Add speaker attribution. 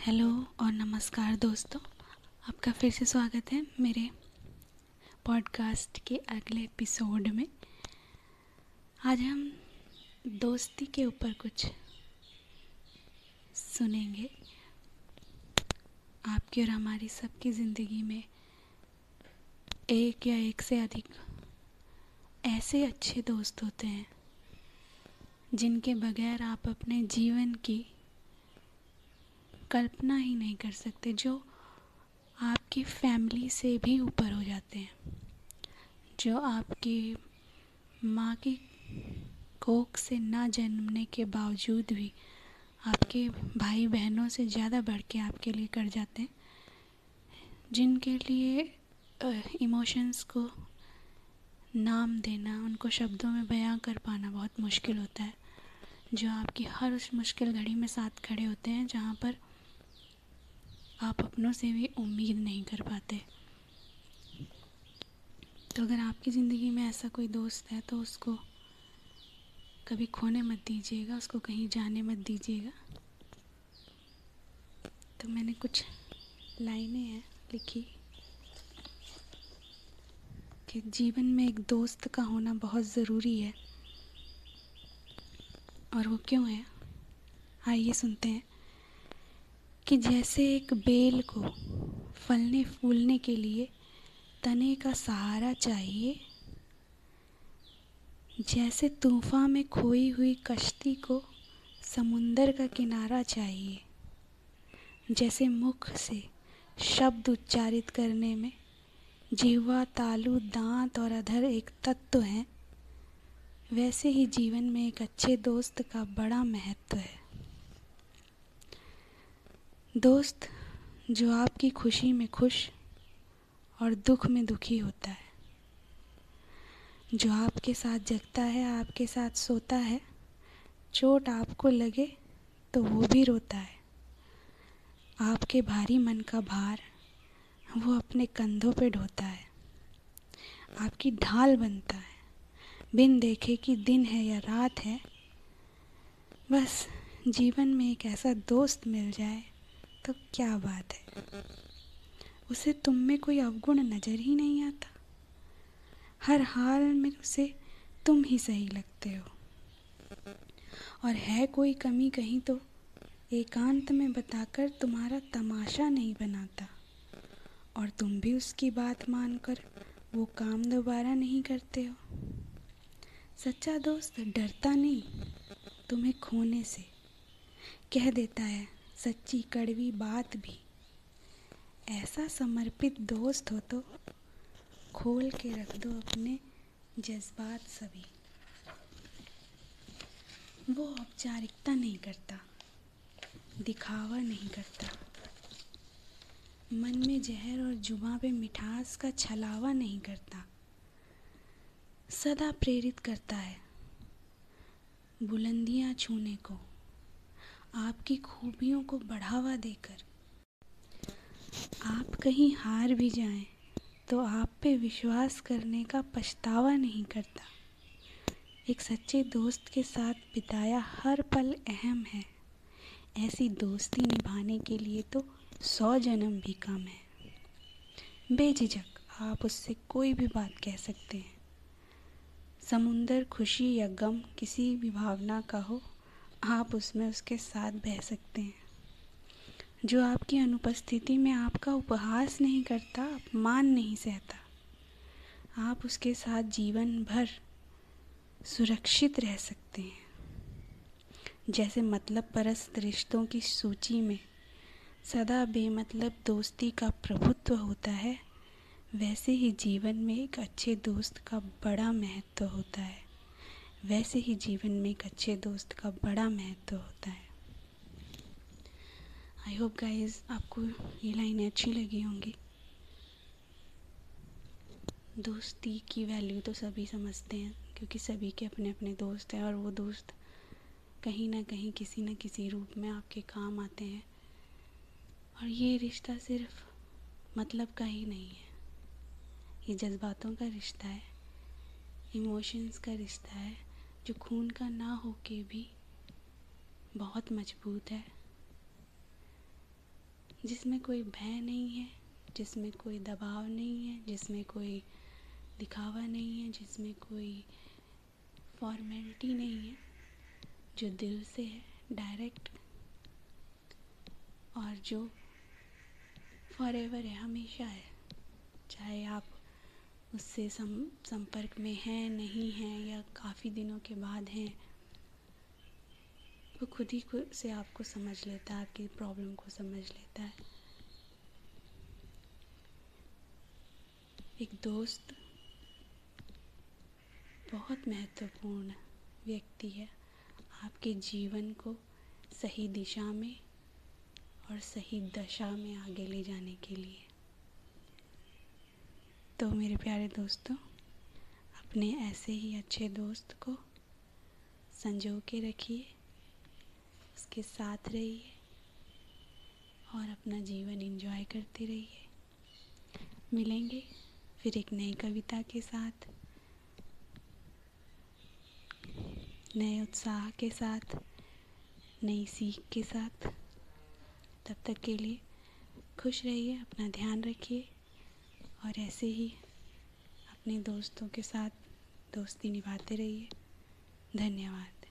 Speaker 1: Hello और नमस्कार दोस्तों, आपका फिर से स्वागत है मेरे पॉडकास्ट के अगले एपिसोड में। आज हम दोस्ती के ऊपर कुछ सुनेंगे। आपकी और हमारी सबकी ज़िंदगी में एक या एक से अधिक ऐसे अच्छे दोस्त होते हैं, जिनके बगैर आप अपने जीवन की कल्पना ही नहीं कर सकते जो आपकी फैमिली से भी ऊपर हो जाते हैं, जो आपकी माँ की कोख से ना जन्मने के बावजूद भी आपके भाई बहनों से ज़्यादा बढ़ के आपके लिए कर जाते हैं, जिनके लिए इमोशंस को नाम देना, उनको शब्दों में बयां कर पाना बहुत मुश्किल होता है। जो आपकी हर उस मुश्किल घड़ी में साथ खड़े होते हैं, जहाँ पर आप अपनों से भी उम्मीद नहीं कर पाते। तो अगर आपकी ज़िंदगी में ऐसा कोई दोस्त है तो उसको कभी खोने मत दीजिएगा, उसको कहीं जाने मत दीजिएगा। तो मैंने कुछ लाइनें हैं लिखी कि जीवन में एक दोस्त का होना बहुत ज़रूरी है। और वो क्यों है? आइए सुनते हैं। कि जैसे एक बेल को फलने फूलने के लिए तने का सहारा चाहिए, जैसे तूफ़ान में खोई हुई कश्ती को समुंदर का किनारा चाहिए, जैसे मुख से शब्द उच्चारित करने में जीवा तालु, दांत और अधर एक तत्व है, वैसे ही जीवन में एक अच्छे दोस्त का बड़ा महत्व है। दोस्त जो आपकी खुशी में खुश और दुख में दुखी होता है, जो आपके साथ जगता है, आपके साथ सोता है, चोट आपको लगे तो वो भी रोता है। आपके भारी मन का भार वो अपने कंधों पे ढोता है। आपकी ढाल बनता है। बिन देखे कि दिन है या रात है, बस जीवन में एक ऐसा दोस्त मिल जाए तो क्या बात है? उसे तुम में कोई अवगुण नज़र ही नहीं आता। हर हाल में उसे तुम ही सही लगते हो। और है कोई कमी कहीं तो एकांत में बताकर तुम्हारा तमाशा नहीं बनाता। और तुम भी उसकी बात मानकर वो काम दोबारा नहीं करते हो। सच्चा दोस्त डरता नहीं, तुम्हें खोने से कह देता है सच्ची कड़वी बात भी। ऐसा समर्पित दोस्त हो तो खोल के रख दो अपने जज्बात सभी। वो औपचारिकता नहीं करता, दिखावा नहीं करता। मन में जहर और जुबा पे मिठास का छलावा नहीं करता। सदा प्रेरित करता है बुलंदियाँ छूने को। आपकी खूबियों को बढ़ावा देकर। आप कहीं हार भी जाएँ तो आप पे विश्वास करने का पछतावा नहीं करता। एक सच्चे दोस्त के साथ बिताया हर पल अहम है। ऐसी दोस्ती निभाने के लिए तो सौ जन्म भी कम है। बेझिझक, आप उससे कोई भी बात कह सकते हैं। समुंदर खुशी या गम किसी भी भावना का हो आप उसमें उसके साथ बह सकते हैं। जो आपकी अनुपस्थिति में आपका उपहास नहीं करता, अपमान नहीं सहता, आप उसके साथ जीवन भर सुरक्षित रह सकते हैं। जैसे मतलब परस्त रिश्तों की सूची में सदा बेमतलब दोस्ती का प्रभुत्व होता है, वैसे ही जीवन में एक अच्छे दोस्त का बड़ा महत्व होता है। वैसे ही जीवन में एक अच्छे दोस्त का बड़ा महत्व होता है। आई होप गाइज़ आपको ये लाइनें अच्छी लगी होंगी। दोस्ती की वैल्यू तो सभी समझते हैं, क्योंकि सभी के अपने अपने दोस्त हैं और वो दोस्त कहीं ना कहीं किसी न किसी रूप में आपके काम आते हैं। और ये रिश्ता सिर्फ़ मतलब का ही नहीं है। ये जज्बातों का रिश्ता है इमोशंस का रिश्ता है जो खून का ना हो के भी बहुत मज़बूत है। जिसमें कोई भय नहीं है, जिसमें कोई दबाव नहीं है, जिसमें कोई दिखावा नहीं है, जिसमें कोई फॉर्मेलिटी नहीं है, जो दिल से है डायरेक्ट और जो फॉर एवर है, हमेशा है, चाहे आप उससे सम संपर्क में हैं, नहीं हैं, या काफ़ी दिनों के बाद हैं, वो खुद ही खुद से आपको समझ लेता है, आपकी प्रॉब्लम को समझ लेता है। एक दोस्त बहुत महत्वपूर्ण व्यक्ति है। आपके जीवन को सही दिशा में और सही दशा में आगे ले जाने के लिए। तो मेरे प्यारे दोस्तों, अपने ऐसे ही अच्छे दोस्त को संजो के रखिए, उसके साथ रहिए और अपना जीवन एंजॉय करते रहिए। मिलेंगे फिर एक नई कविता के साथ, नए उत्साह के साथ, नई सीख के साथ। तब तक के लिए खुश रहिए, अपना ध्यान रखिए। और ऐसे ही अपने दोस्तों के साथ दोस्ती निभाते रहिए। धन्यवाद।